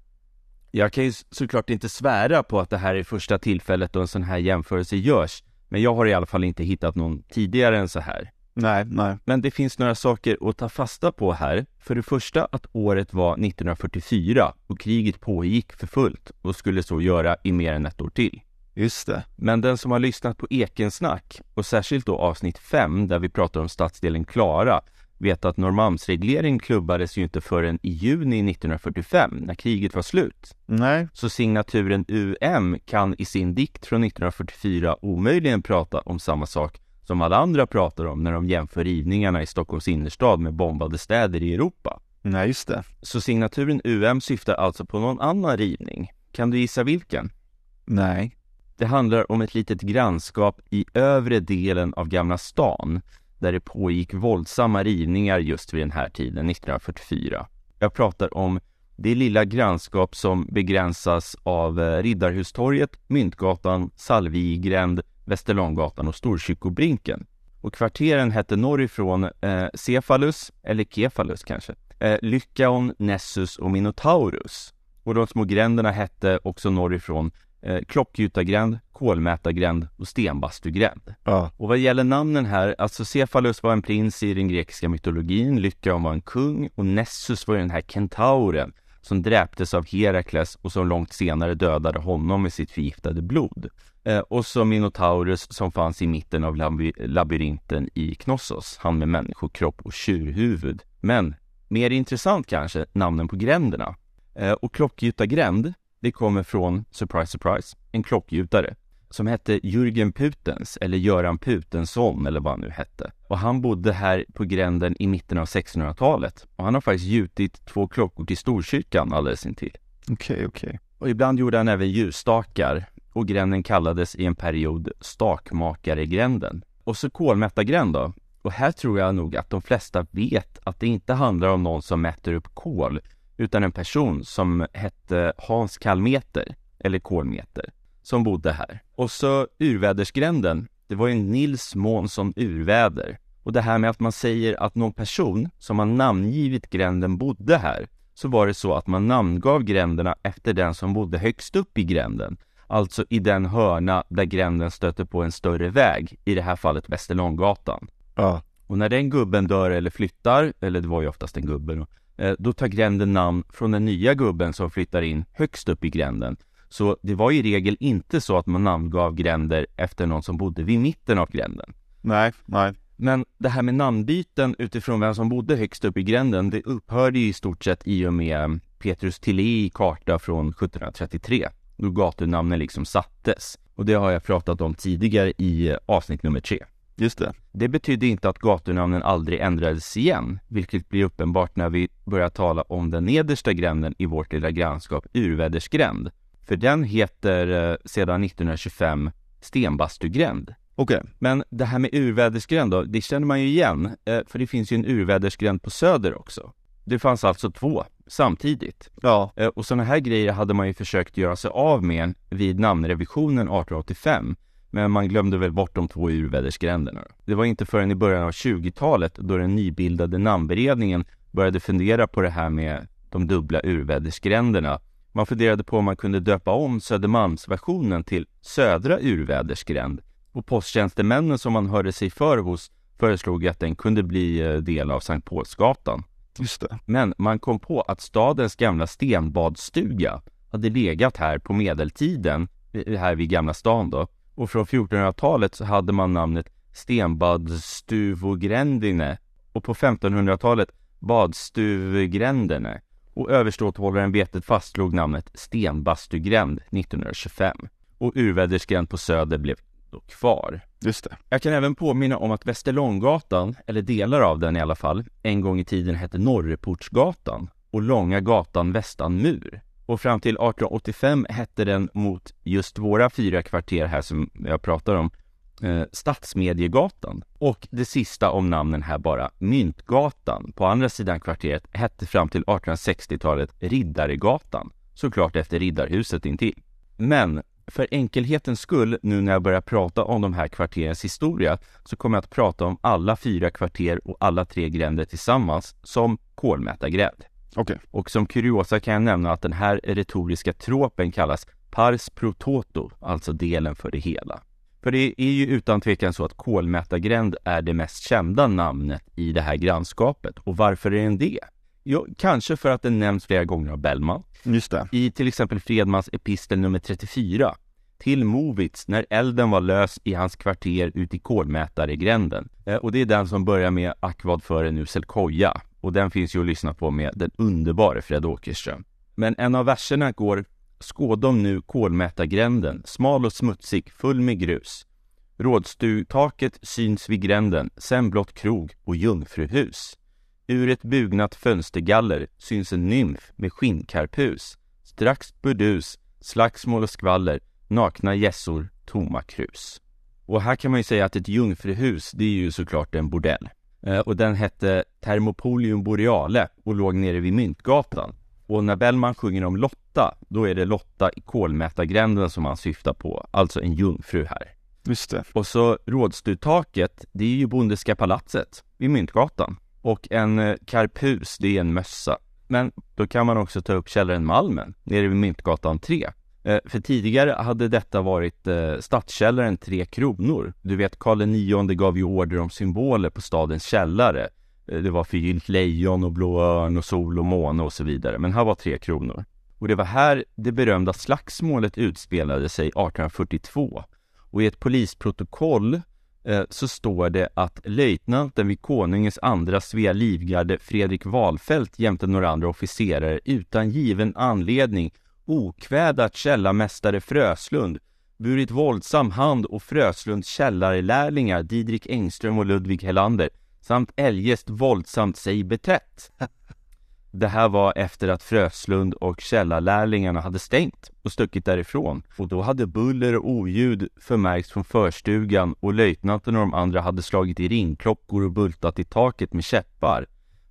Jag kan ju såklart inte svära på att det här är första tillfället då en sån här jämförelse görs, men jag har i alla fall inte hittat någon tidigare än så här.
Nej, nej.
Men det finns några saker att ta fasta på här. För det första att året var 1944 och kriget pågick för fullt och skulle så göra i mer än ett år till.
Just det.
Men den som har lyssnat på Ekensnack och särskilt då avsnitt 5 där vi pratar om stadsdelen Klara vet att Norrmalmsreglering klubbades ju inte förrän i juni 1945 när kriget var slut.
Nej.
Så signaturen UM kan i sin dikt från 1944 omöjligen prata om samma sak som alla andra pratar om när de jämför rivningarna i Stockholms innerstad med bombade städer i Europa.
Nej, just det.
Så signaturen UM syftar alltså på någon annan rivning. Kan du gissa vilken?
Nej.
Det handlar om ett litet grannskap i övre delen av Gamla stan där det pågick våldsamma rivningar just vid den här tiden, 1944. Jag pratar om det lilla grannskap som begränsas av eh, Riddarhustorget, Myntgatan, Salvigränd, Västerlånggatan och Storkyrkobrinken. Och kvarteren hette norrifrån eh, Cephalus, eller Kefalus kanske, eh, Lycaon, Nessus och Minotaurus. Och de små gränderna hette också norrifrån eh, Klockgjutagränd, Kolmätargränd och Stenbastugränd.
Ja.
Och vad gäller namnen här, alltså Cephalus var en prins i den grekiska mytologin, Lycaon var en kung och Nessus var ju den här kentauren som dräptes av Herakles och som långt senare dödade honom med sitt förgiftade blod. Eh, och så Minotaurus som fanns i mitten av laby labyrinten i Knossos, han med människokropp och tjurhuvud. Men mer intressant kanske, namnen på gränderna. Eh, och Klockgjutagränd, det kommer från, surprise surprise, en klockgjutare som hette Jürgen Putens eller Göran Putensson eller vad han nu hette. Och han bodde här på gränden i mitten av 1600-talet och han har faktiskt gjutit två klockor till Storkyrkan alldeles intill.
Okej, okay, okej. Okay.
Och ibland gjorde han även ljusstakar och gränden kallades i en period Stakmakaregränden. Och så Kolmätargränd då. Och här tror jag nog att de flesta vet att det inte handlar om någon som mäter upp kol utan en person som hette Hans Kalmeter eller Kolmeter som bodde här. Och så Urvädersgränden, det var ju Nils Månsson Urväder. Och det här med att man säger att någon person som har namngivit gränden bodde här, så var det så att man namngav gränderna efter den som bodde högst upp i gränden. Alltså i den hörna där gränden stöter på en större väg, i det här fallet Västerlånggatan.
Ja.
Och när den gubben dör eller flyttar, eller det var ju oftast en gubbe då, eh, då tar gränden namn från den nya gubben som flyttar in högst upp i gränden. Så det var i regel inte så att man namngav gränder efter någon som bodde vid mitten av gränden.
Nej, nej.
Men det här med namnbyten utifrån vem som bodde högst upp i gränden, det upphörde ju i stort sett i och med Petrus Tillei karta från 1733, då gatunamnen liksom sattes. Och det har jag pratat om tidigare i avsnitt nummer tre.
Just det.
Det betydde inte att gatunamnen aldrig ändrades igen, vilket blir uppenbart när vi börjar tala om den nedersta gränden i vårt lilla grannskap, Urvädersgränd. För den heter eh, sedan 1925 Stenbastugränd.
Okej. Okay.
Men det här med urvädersgränd då, det känner man ju igen, eh, för det finns ju en urvädersgränd på Söder också. Det fanns alltså två samtidigt.
Ja.
Eh, och sådana här grejer hade man ju försökt göra sig av med vid namnrevisionen 1885. Men man glömde väl bort de två urvädersgränderna. Det var inte förrän i början av 20-talet då den nybildade namnberedningen började fundera på det här med de dubbla urvädersgränderna man funderade på om man kunde döpa om Södermalmsversionen till Södra Urvädersgränd och posttjänstemännen som man hörde sig för hos föreslog att den kunde bli eh, del av Sankt Paulsgatan.
Just det.
Men man kom på att stadens gamla stenbadstuga hade legat här på medeltiden, här vid Gamla stan då. Och från 1400-talet så hade man namnet Stenbadstuvogrändine och på 1500-talet Badstuvgrändene och överståthållaren-vetet fastslog namnet Stenbastugränd 1925 och Urvädersgränd på Söder blev då kvar.
Just det.
Jag kan även påminna om att Västerlånggatan, eller delar av den i alla fall, en gång i tiden hette Norreportsgatan och Långa gatan Västanmur. Och fram till 1885 hette den mot just våra fyra kvarter här som jag pratar om eh, Stadsmediegatan. Och det sista om namnen här bara, Myntgatan på andra sidan kvarteret hette fram till 1860-talet Riddaregatan. Såklart efter Riddarhuset intill. Men för enkelhetens skull, nu när jag börjar prata om de här kvarterens historia, så kommer jag att prata om alla fyra kvarter och alla tre gränder tillsammans som kolmätargränd.
Okej.
Och som kuriosa kan jag nämna att den här retoriska tropen kallas pars pro toto, alltså delen för det hela. För det är ju utan tvekan så att kolmätargränd är det mest kända namnet i det här grannskapet. Och varför är den det? Jo, kanske för att den nämns flera gånger av Bellman.
Just det.
I till exempel Fredmans epistel nummer 34 till Movitz när elden var lös i hans kvarter ute i kolmätaregränden. Eh, och det är den som börjar med Ack vad för en usel koja. Och den finns ju att lyssna på med den underbara Fred Åkerström. Men en av verserna går Skådom nu kolmätargränden, smal och smutsig, full med grus. Rådstugtaket syns vid gränden, sen blott krog och jungfruhus. Ur ett bugnat fönstergaller syns en nymf med skinnkarpus. Strax burdus, slagsmål och skvaller, nakna gässor, tomma krus. Och här kan man ju säga att ett jungfruhus, det är ju såklart en bordell. Eh, och den hette Thermopolium Boreale och låg nere vid Myntgatan. Och när Bellman sjunger om Lotta, då är det Lotta i kolmätargränden som han syftar på, alltså en jungfru här.
Just det.
Och så rådstugtaket, det är ju Bondeska palatset vid Myntgatan. Och en eh, karpus, det är en mössa. Men då kan man också ta upp källaren Malmen, nere vid Myntgatan 3. Eh, för tidigare hade detta varit eh, Stadskällaren Tre kronor. Du vet, Karl IX gav ju order om symboler på stadens källare. Eh, det var förgyllt lejon och blå örn och sol och måne och så vidare. Men här var Tre kronor. Och det var här det berömda slagsmålet utspelade sig 1842. Och i ett polisprotokoll eh, så står det att löjtnanten vid konungens andra Svea livgarde Fredrik Wahlfelt jämte några andra officerare utan given anledning okvädat källarmästare Fröslund burit våldsam hand och Fröslunds källarlärlingar Didrik Engström och Ludvig Helander samt eljest våldsamt sig betett. Det här var efter att Fröslund och källarlärlingarna hade stängt och stuckit därifrån och då hade buller och oljud förmärkts från förstugan och löjtnanten och de andra hade slagit i ringklockor och bultat i taket med käppar.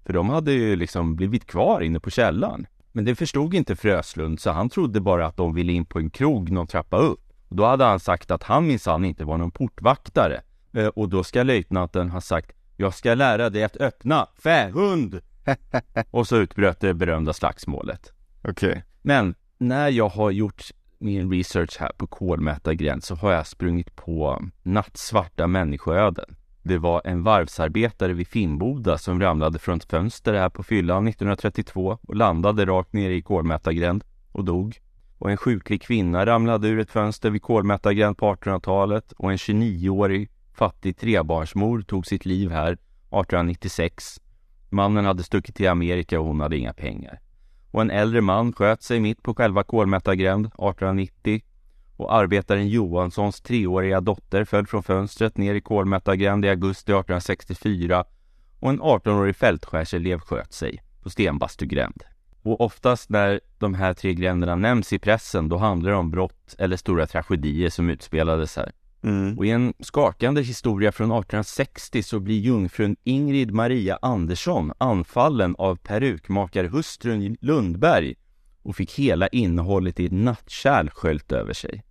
För de hade ju liksom blivit kvar inne på källaren. Men det förstod inte Fröslund så han trodde bara att de ville in på en krog någon trappa upp. Och då hade han sagt att han minsann inte var någon portvaktare. Eh, Och då ska löjtnanten ha sagt Jag ska lära dig att öppna, fähund! och så utbröt det berömda slagsmålet.
Okej.
Men när jag har gjort min research här på kolmätargräns så har jag sprungit på nattsvarta människoöden. Det var en varvsarbetare vid Finnboda som ramlade från ett fönster här på fyllan 1932 och landade rakt ner i kolmätargränd och dog. Och en sjuklig kvinna ramlade ur ett fönster vid kolmätargränd på 1800-talet och en 29-årig fattig trebarnsmor tog sitt liv här 1896. Mannen hade stuckit till Amerika och hon hade inga pengar. Och en äldre man sköt sig mitt på själva kolmätargränd 1890 och arbetaren Johanssons treåriga dotter föll från fönstret ner i kolmätargränd i augusti 1864 och en 18-årig fältskärselev sköt sig på Stenbastugränd. Och oftast när de här tre gränderna nämns i pressen då handlar det om brott eller stora tragedier som utspelades här.
Mm.
Och i en skakande historia från 1860 så blir jungfrun Ingrid Maria Andersson anfallen av perukmakarhustrun Lundberg och fick hela innehållet i ett nattkärl sköljt över sig.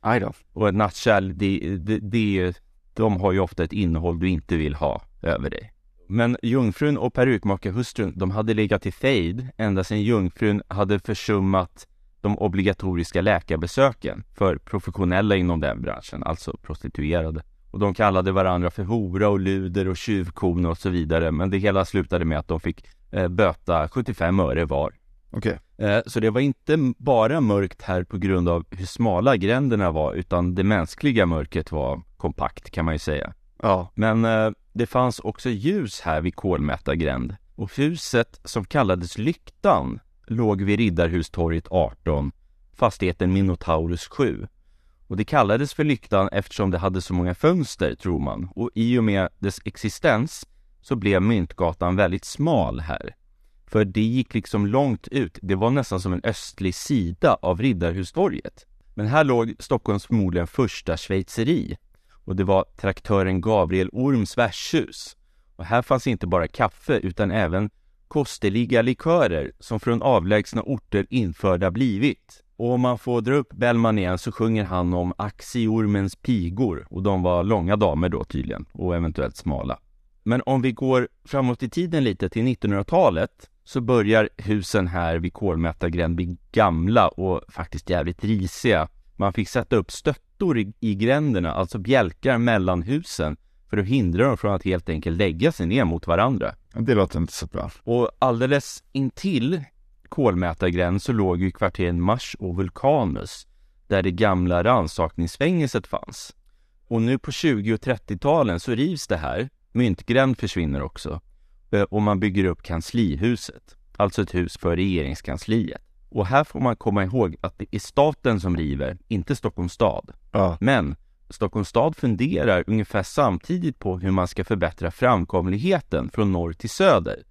Aj då.
Och ett nattkärl, det, det, det, de har ju ofta ett innehåll du inte vill ha över dig. Men jungfrun och perukmakarhustrun, de hade legat i fejd ända sedan jungfrun hade försummat de obligatoriska läkarbesöken för professionella inom den branschen, alltså prostituerade. Och de kallade varandra för hora och luder och tjuvkona och så vidare, men det hela slutade med att de fick eh, böta 75 öre var.
Okej.
Eh, Så det var inte bara mörkt här på grund av hur smala gränderna var, utan det mänskliga mörkret var kompakt kan man ju säga.
Ja.
Men eh, det fanns också ljus här vid Kolmätargränd. Och huset som kallades Lyktan låg vid Riddarhustorget 18, fastigheten Minotaurus 7. Och det kallades för Lyktan eftersom det hade så många fönster, tror man. Och i och med dess existens så blev Myntgatan väldigt smal här. För det gick liksom långt ut. Det var nästan som en östlig sida av Riddarhustorget. Men här låg Stockholms förmodligen första schweizeri. Och det var traktören Gabriel Orms värdshus. Och här fanns inte bara kaffe utan även kosteliga likörer som från avlägsna orter införda blivit. Och om man får dra upp Bellman igen så sjunger han om axiormens pigor och de var långa damer då tydligen och eventuellt smala. Men om vi går framåt i tiden lite till 1900-talet så börjar husen här vid Kolmätargränd bli gamla och faktiskt jävligt risiga. Man fick sätta upp stöttor i, i gränderna, alltså bjälkar mellan husen för att hindra dem från att helt enkelt lägga sig ner mot varandra.
Det låter inte så bra.
Och alldeles intill kolmätargränd så låg ju kvarteren Mars och Vulkanus där det gamla rannsakningsfängelset fanns. Och nu på 20 och 30-talen så rivs det här. Myntgränd försvinner också. Och man bygger upp kanslihuset. Alltså ett hus för regeringskansliet. Och här får man komma ihåg att det är staten som river, inte Stockholms stad.
Ja.
Men Stockholms stad funderar ungefär samtidigt på hur man ska förbättra framkomligheten från norr till söder.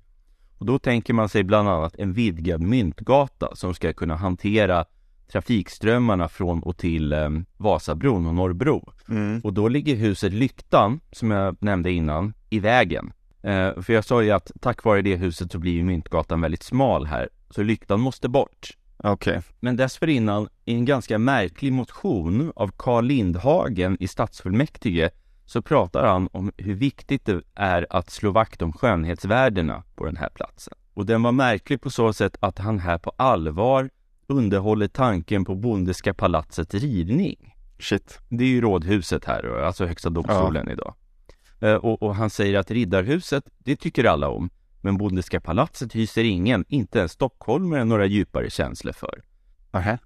Och då tänker man sig bland annat en vidgad myntgata som ska kunna hantera trafikströmmarna från och till eh, Vasabron och Norrbro.
Mm.
Och då ligger huset Lyktan, som jag nämnde innan, i vägen. Eh, för jag sa ju att tack vare det huset så blir ju Myntgatan väldigt smal här, så Lyktan måste bort.
Okej.
Men dessförinnan, i en ganska märklig motion av Carl Lindhagen i stadsfullmäktige, så pratar han om hur viktigt det är att slå vakt om skönhetsvärdena på den här platsen. Och den var märklig på så sätt att han här på allvar underhåller tanken på Bondeska palatsets rivning.
Shit.
Det är ju rådhuset här, alltså Högsta domstolen idag. Eh, Och, och han säger att Riddarhuset, det tycker alla om. Men Bondeska palatset hyser ingen, inte ens stockholmare, några djupare känslor för.
Nähä.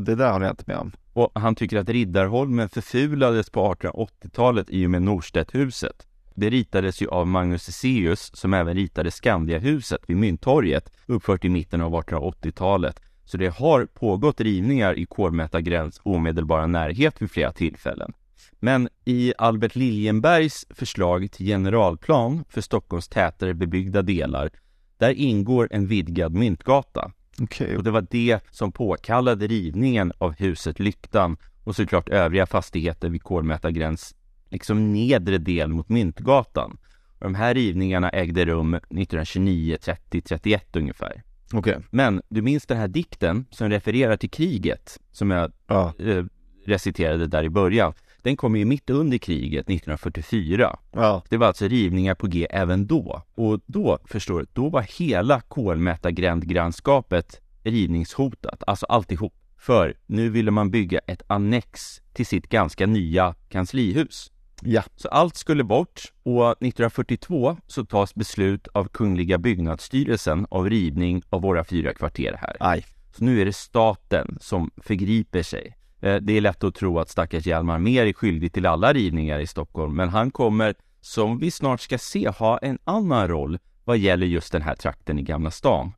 Det där håller jag inte med om.
Och han tycker att Riddarholmen förfulades på 1880-talet i och med Norstedthuset. Det ritades ju av Magnus Ceseus som även ritade Skandiahuset vid Mynttorget uppfört i mitten av 1880-talet. Så det har pågått rivningar i Kolmätargränds omedelbara närhet vid flera tillfällen. Men i Albert Liljenbergs förslag till generalplan för Stockholms tätare bebyggda delar, där ingår en vidgad myntgata.
Okej.
Och det var det som påkallade rivningen av huset Lyktan och såklart övriga fastigheter vid Kolmätargräns liksom nedre del mot Myntgatan. Och de här rivningarna ägde rum 1929, 30, 31 ungefär.
Okej.
Men du minns den här dikten som refererar till kriget som jag
Ja.
eh, reciterade där i början. Den kom ju mitt under kriget 1944.
Ja.
Det var alltså rivningar på G även då. Och då, förstår du, då var hela Kolmätargrändgrannskapet rivningshotat, alltså alltihop. För nu ville man bygga ett annex till sitt ganska nya kanslihus.
Ja.
Så allt skulle bort och 1942 så tas beslut av Kungliga byggnadsstyrelsen av rivning av våra fyra kvarter här.
Aj.
Så nu är det staten som förgriper sig. Eh, Det är lätt att tro att stackars Hjalmar Mer är skyldig till alla rivningar i Stockholm, men han kommer, som vi snart ska se, ha en annan roll vad gäller just den här trakten i Gamla stan.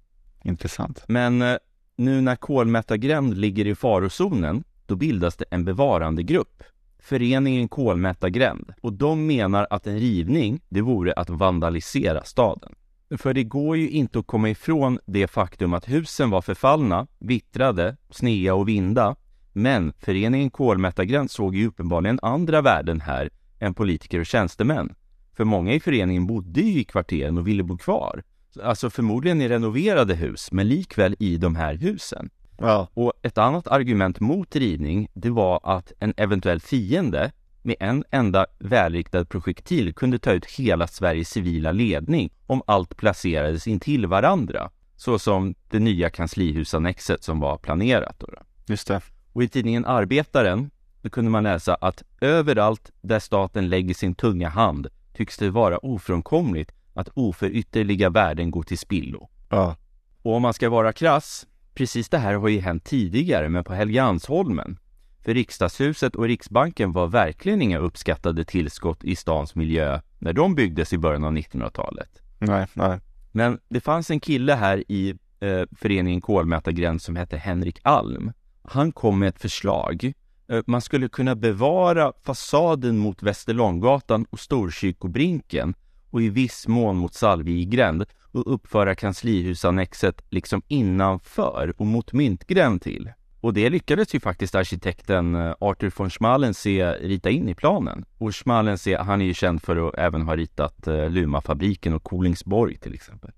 Intressant.
Men eh, nu när Kolmätargränd ligger i farozonen, då bildas det en bevarandegrupp, Föreningen Kolmätargränd. Och de menar att en rivning, det vore att vandalisera staden. För det går ju inte att komma ifrån det faktum att husen var förfallna, vittrade, snea och vinda. Men föreningen Kolmätargränd såg ju uppenbarligen andra värden här än politiker och tjänstemän. För många i föreningen bodde ju i kvarteren och ville bo kvar. Alltså förmodligen i renoverade hus, men likväl i de här husen.
Ja.
Och ett annat argument mot rivning, det var att en eventuell fiende med en enda välriktad projektil kunde ta ut hela Sveriges civila ledning om allt placerades intill varandra. Så som det nya kanslihusannexet som var planerat. Då.
Just det.
Och i tidningen Arbetaren, då kunde man läsa att överallt där staten lägger sin tunga hand tycks det vara ofrånkomligt att oförytterliga värden går till spillo.
Ja.
Och om man ska vara krass, precis det här har ju hänt tidigare, men på Helgeandsholmen. För riksdagshuset och Riksbanken var verkligen inga uppskattade tillskott i stans miljö när de byggdes i början av 1900-talet.
Nej, nej.
Men det fanns en kille här i eh, föreningen Kolmätargräns som hette Henrik Alm. Han kom med ett förslag. Eh, man skulle kunna bevara fasaden mot Västerlånggatan och Storkyrkobrinken och i viss mån mot Salvigränd och uppföra kanslihusannexet liksom innanför och mot Myntgränd till. Och det lyckades ju faktiskt arkitekten eh, Arthur von Schmalensee rita in i planen. Och Schmalensee, han är ju känd för att även ha ritat eh, Lumafabriken och Kolingsborg till exempel.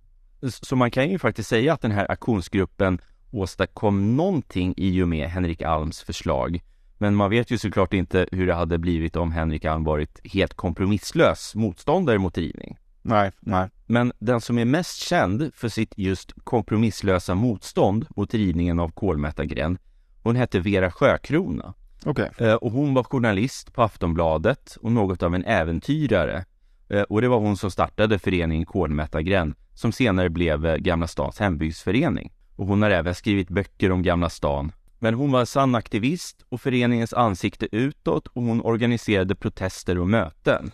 Så man kan ju faktiskt säga att den här aktionsgruppen åstadkom någonting i och med Henrik Alms förslag. Men man vet ju såklart inte hur det hade blivit om Henrik Alm varit helt kompromisslös motståndare mot rivning.
Nej, nej.
Men den som är mest känd för sitt just kompromisslösa motstånd mot rivningen av Kolmätargränd, hon hette Vera Sjökrona.
Okej.
Eh, Och hon var journalist på Aftonbladet och något av en äventyrare. Eh, Och det var hon som startade föreningen Kolmätargränd, som senare blev eh, Gamla stans hembygdsförening. Och hon har även skrivit böcker om Gamla stan. Men hon var en sann aktivist och föreningens ansikte utåt och hon organiserade protester och möten.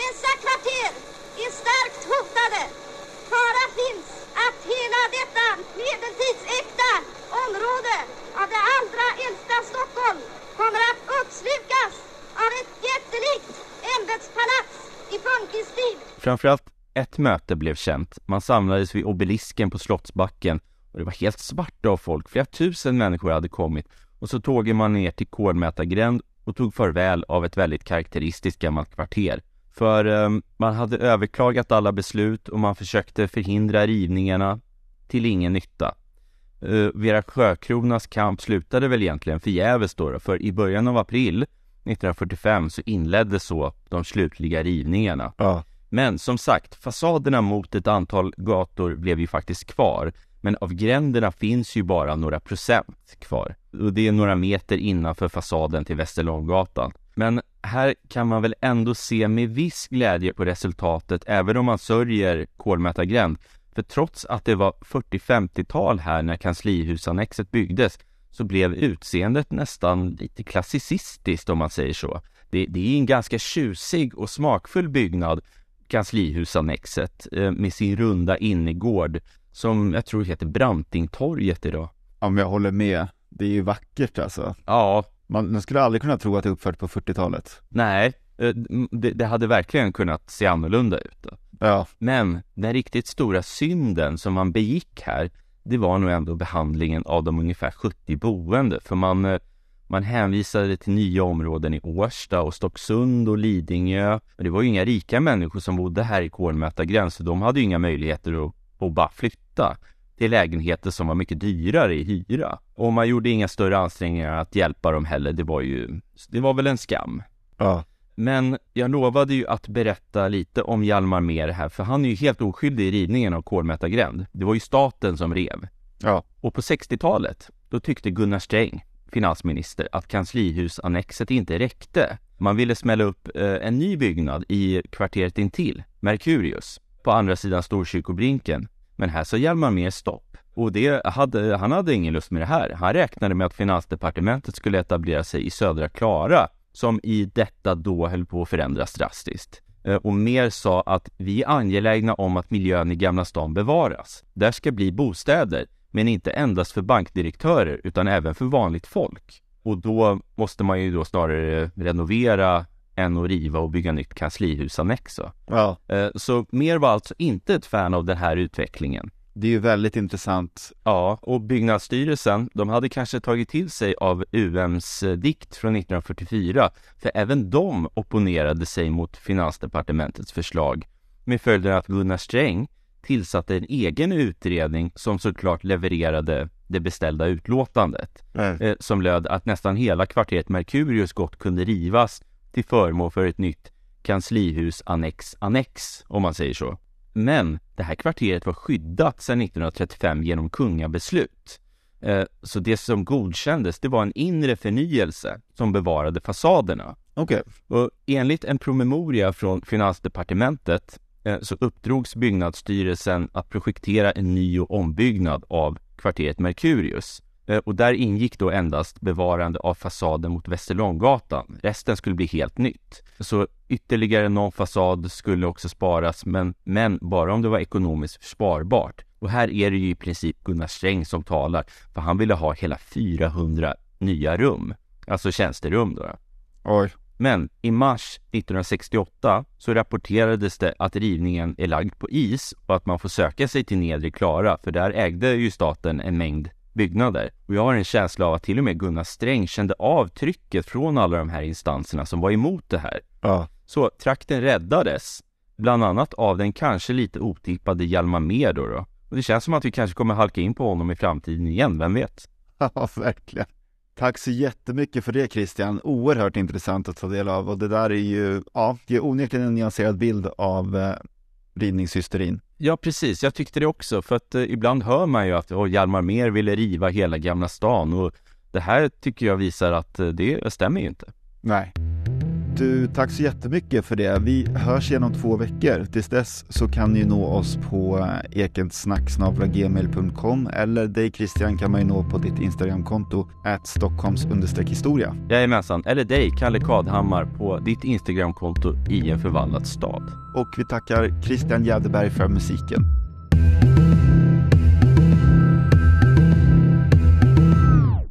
Dessa kvarter är starkt hotade. Fara finns att hela detta medeltidsäkta område av det allra äldsta Stockholm kommer att uppslukas av ett jättelikt ämbetspalats i funkisstil.
Framförallt ett möte blev känt. Man samlades vid obelisken på Slottsbacken och det var helt svart av folk. Flera tusen människor hade kommit och så tågade man ner till Kolmätargränd och tog farväl av ett väldigt karaktäristiskt gammalt kvarter. För eh, man hade överklagat alla beslut och man försökte förhindra rivningarna till ingen nytta. Eh, Vera Sjökronas kamp slutade väl egentligen förgäves då, för i början av april 1945 så inleddes så de slutliga rivningarna.
Ja.
Men som sagt, fasaderna mot ett antal gator blev ju faktiskt kvar. Men av gränderna finns ju bara några procent kvar. Och det är några meter innanför fasaden till Västerlånggatan. Men här kan man väl ändå se med viss glädje på resultatet, även om man sörjer Kolmätargränd. För trots att det var 40-50-tal här när kanslihusannexet byggdes, så blev utseendet nästan lite klassicistiskt om man säger så. Det, det är en ganska tjusig och smakfull byggnad kanslihusannexet eh, med sin runda innergård som jag tror heter Brantingtorget idag.
Ja, men jag håller med. Det är ju vackert alltså.
Ja,
Man, man skulle aldrig kunna tro att det är uppfört på 40-talet.
nej, eh, det, det hade verkligen kunnat se annorlunda ut. Då.
Ja,
Men den riktigt stora synden som man begick här, det var nog ändå behandlingen av de ungefär 70 boende, för man eh, man hänvisade till nya områden i Årsta och Stocksund och Lidingö. Men det var ju inga rika människor som bodde här i Kolmätargräns, så de hade ju inga möjligheter att, att bara flytta till lägenheter som var mycket dyrare i hyra. Och man gjorde inga större ansträngningar att hjälpa dem heller. Det var ju, det var väl en skam.
ja,
Men jag lovade ju att berätta lite om Hjalmar Mer här, för han är ju helt oskyldig i rivningen av Kolmätargränd. Det var ju staten som rev.
ja,
Och på 60-talet, då tyckte Gunnar Sträng, finansminister, att kanslihusannexet inte räckte. Man ville smälla upp eh, en ny byggnad i kvarteret intill, Merkurius, på andra sidan Storkyrkobrinken. Men här sa Hjalmar Mer stopp. Och det hade, han hade ingen lust med det här. Han räknade med att Finansdepartementet skulle etablera sig i Södra Klara, som i detta då höll på att förändras drastiskt. Eh, och mer sa att vi är angelägna om att miljön i Gamla stan bevaras. Där ska bli bostäder, men inte endast för bankdirektörer utan även för vanligt folk. Och då måste man ju då snarare renovera än att riva och bygga nytt kanslihusannex.
ja.
Eh, Så mer var alltså inte ett fan av den här utvecklingen.
Det är ju väldigt intressant.
Ja, och byggnadsstyrelsen, de hade kanske tagit till sig av UMs eh, dikt från 1944, för även de opponerade sig mot Finansdepartementets förslag, med följden att Gunnar Sträng tillsatte en egen utredning som såklart levererade det beställda utlåtandet, eh, som löd att nästan hela kvarteret Merkurius gott kunde rivas till förmån för ett nytt kanslihus annex annex, om man säger så. Men det här kvarteret var skyddat sedan 1935 genom kungabeslut. Eh, Så det som godkändes, det var en inre förnyelse som bevarade fasaderna.
Okej,
Och enligt en promemoria från Finansdepartementet eh, så uppdrogs byggnadsstyrelsen att projektera en ny och ombyggnad av kvarteret Merkurius. Eh, Och där ingick då endast bevarande av fasaden mot Västerlånggatan. Resten skulle bli helt nytt. Så ytterligare någon fasad skulle också sparas, men, men bara om det var ekonomiskt försvarbart. Och här är det ju i princip Gunnar Sträng som talar, för han ville ha hela 400 nya rum, alltså tjänsterum då.
oj,
Men i mars 1968 så rapporterades det att rivningen är lagd på is och att man får söka sig till Nedre Klara för där ägde ju staten en mängd byggnader. Och jag har en känsla av att till och med Gunnar Sträng kände av trycket från alla de här instanserna som var emot det här.
Ja.
Så trakten räddades, bland annat av den kanske lite otippade Hjalmar Mer då, då. Och det känns som att vi kanske kommer halka in på honom i framtiden igen, vem vet?
Ja, verkligen. Tack så jättemycket för det Christian. Oerhört intressant att ta del av och det där är ju, ja, det är onekligen en nyanserad bild av eh, rivningshysterin.
Ja, precis. Jag tyckte det också, för att eh, ibland hör man ju att oh, Hjalmar Mer ville riva hela Gamla stan och det här tycker jag visar att eh, det stämmer ju inte.
Nej. Du, tack så jättemycket för det. Vi hörs igen om två veckor. Tills dess så kan ni nå oss på ekentsnack.gmail.com eller dig Christian kan man ju nå på ditt Instagramkonto at stockholms historia.
Jajamensan, eller dig, Kalle Kadhammar, på ditt Instagramkonto i en förvandlad stad.
Och vi tackar Christian Jäderberg för musiken.